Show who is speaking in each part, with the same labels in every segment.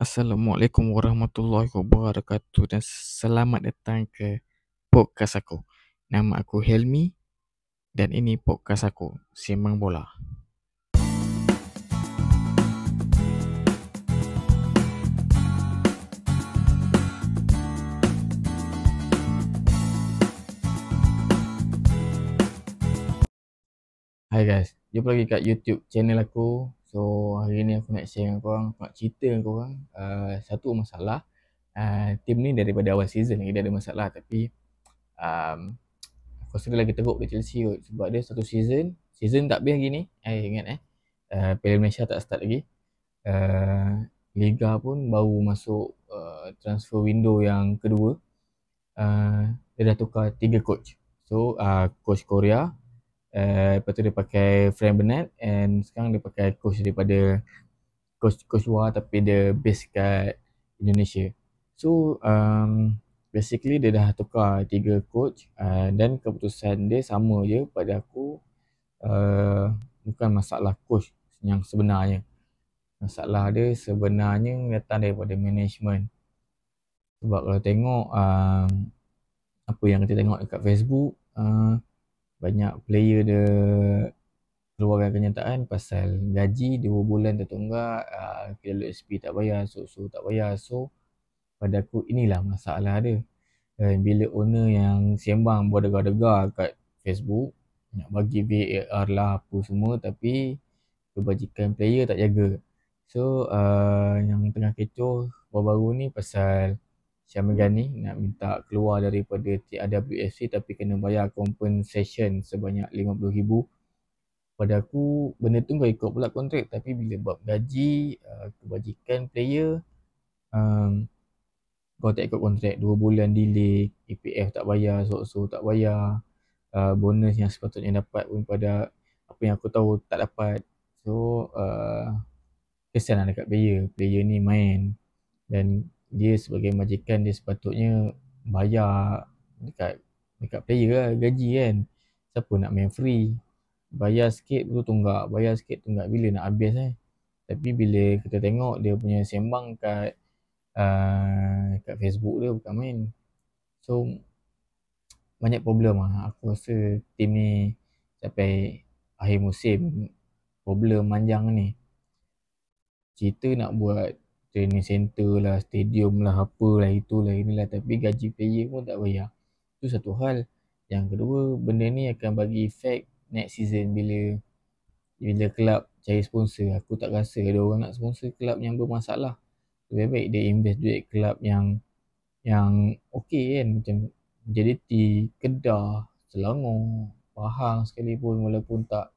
Speaker 1: Assalamualaikum warahmatullahi wabarakatuh dan selamat datang ke podcast aku. Nama aku Helmi dan ini podcast aku, Sembang Bola. Hai guys, jumpa lagi kat YouTube channel aku. So, hari ni aku nak share dengan korang, aku nak cerita dengan korang uh, satu masalah. Uh, team ni daripada awal season lagi dia ada masalah tapi um, aku rasa dia lagi teruk dari Chelsea kot sebab dia satu season, season tak habis lagi ni. Eh, ingat eh. Uh, Piala Malaysia tak start lagi. Uh, Liga pun baru masuk uh, transfer window yang kedua. Uh, dia dah tukar tiga coach. So, uh, coach Korea, Uh, lepas tu dia pakai Frank Burnett and sekarang dia pakai coach daripada coach coach luar tapi dia base kat Indonesia. So um, basically dia dah tukar tiga coach uh, dan keputusan dia sama je pada aku uh, bukan masalah coach yang sebenarnya. Masalah dia sebenarnya datang daripada management. Sebab kalau tengok uh, apa yang kita tengok dekat Facebook uh, banyak player dia keluarkan kenyataan pasal gaji 2 bulan tertunggak uh, SP tak bayar so, so tak bayar. So pada aku inilah masalah dia. Uh, bila owner yang sembang berdegar-degar kat Facebook nak bagi VAR lah apa semua tapi kebajikan player tak jaga. So uh, yang tengah kecoh baru-baru ni pasal Syamil Ghani nak minta keluar daripada TRWFC tapi kena bayar compensation sebanyak RM50,000 pada aku benda tu kau ikut pula kontrak tapi bila buat gaji uh, kebajikan player um, kau tak ikut kontrak 2 bulan delay EPF tak bayar so-so tak bayar uh, bonus yang sepatutnya dapat pun pada apa yang aku tahu tak dapat. So uh, kesian lah dekat player. Player ni main. Dan dia sebagai majikan dia sepatutnya bayar dekat dekat player lah gaji kan. Siapa nak main free? Bayar sikit tu tunggak bayar sikit tunggak. Bila nak habis eh? Tapi bila kita tengok dia punya sembang kat uh, kat Facebook dia bukan main. So banyak problem lah. Aku rasa team ni sampai akhir musim problem panjang ni. Cerita nak buat training center lah, stadium lah, apa lah, itulah, inilah. Tapi gaji player pun tak bayar. Itu satu hal. Yang kedua, benda ni akan bagi efek next season bila bila kelab cari sponsor. Aku tak rasa ada orang nak sponsor kelab yang bermasalah. Lebih baik dia invest duit kelab yang yang okey kan. Macam JDT, Kedah, Selangor, Pahang sekalipun walaupun tak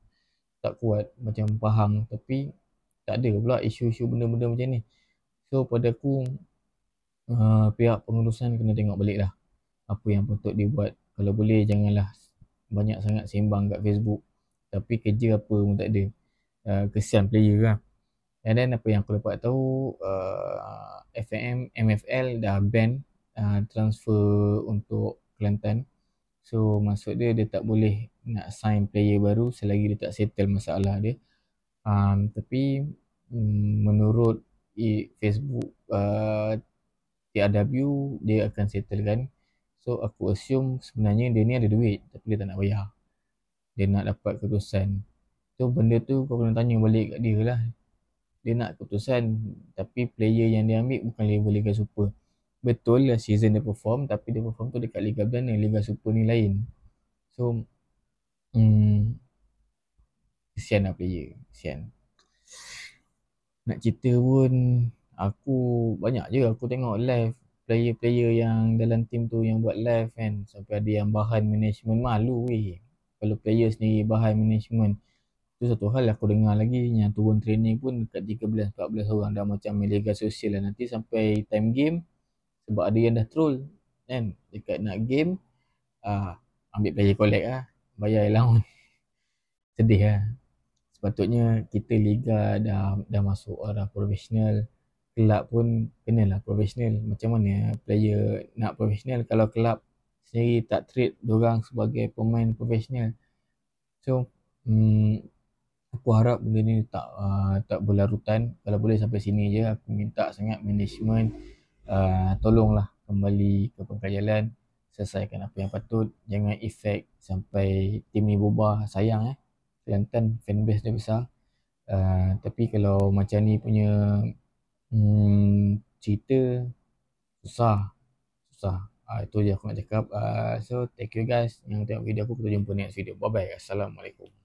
Speaker 1: tak kuat macam Pahang. Tapi tak ada pula isu-isu benda-benda macam ni. So pada aku uh, pihak pengurusan kena tengok balik lah apa yang patut dibuat. Kalau boleh janganlah banyak sangat sembang kat Facebook tapi kerja apa pun tak ada. Uh, kesian player lah. And then apa yang aku dapat tahu uh, FM, MFL dah ban uh, transfer untuk Kelantan. So maksud dia dia tak boleh nak sign player baru selagi dia tak settle masalah dia. Um, tapi um, menurut Facebook uh, TRW dia akan settlekan so aku assume sebenarnya dia ni ada duit tapi dia tak nak bayar. Dia nak dapat keputusan. So benda tu kau kena tanya balik kat dia lah. Dia nak keputusan tapi player yang dia ambil bukan level Liga Super. Betul lah season dia perform tapi dia perform tu dekat Liga Perdana Liga Super ni lain. So hmm, kesian lah player kesian nak cerita pun aku banyak je aku tengok live player-player yang dalam team tu yang buat live kan. Sampai ada yang bahan management malu weh. Kalau player sendiri bahan management. Tu satu hal aku dengar lagi. Yang turun training pun dekat 13 14 orang dah macam media sosial lah. Nanti sampai time game sebab ada yang dah troll kan. Dekat nak game ah ambil player collect lah. Bayar allowance. Sedih lah sepatutnya kita liga dah dah masuk arah profesional kelab pun kenalah profesional. Macam mana player nak profesional? Kalau kelab sendiri tak treat orang sebagai pemain profesional. So hmm, aku harap benda ni tak uh, tak berlarutan. Kalau boleh sampai sini je aku minta sangat management uh, tolonglah kembali ke pengkajalan selesaikan apa yang patut. Jangan efek sampai tim ni bubar sayang eh Kelantan fanbase dia besar. Uh, tapi kalau macam ni punya hmm, cerita susah. Susah. Uh, itu je aku nak cakap. Uh, so thank you guys. Yang tengok video aku kita jumpa next video. Bye bye assalamualaikum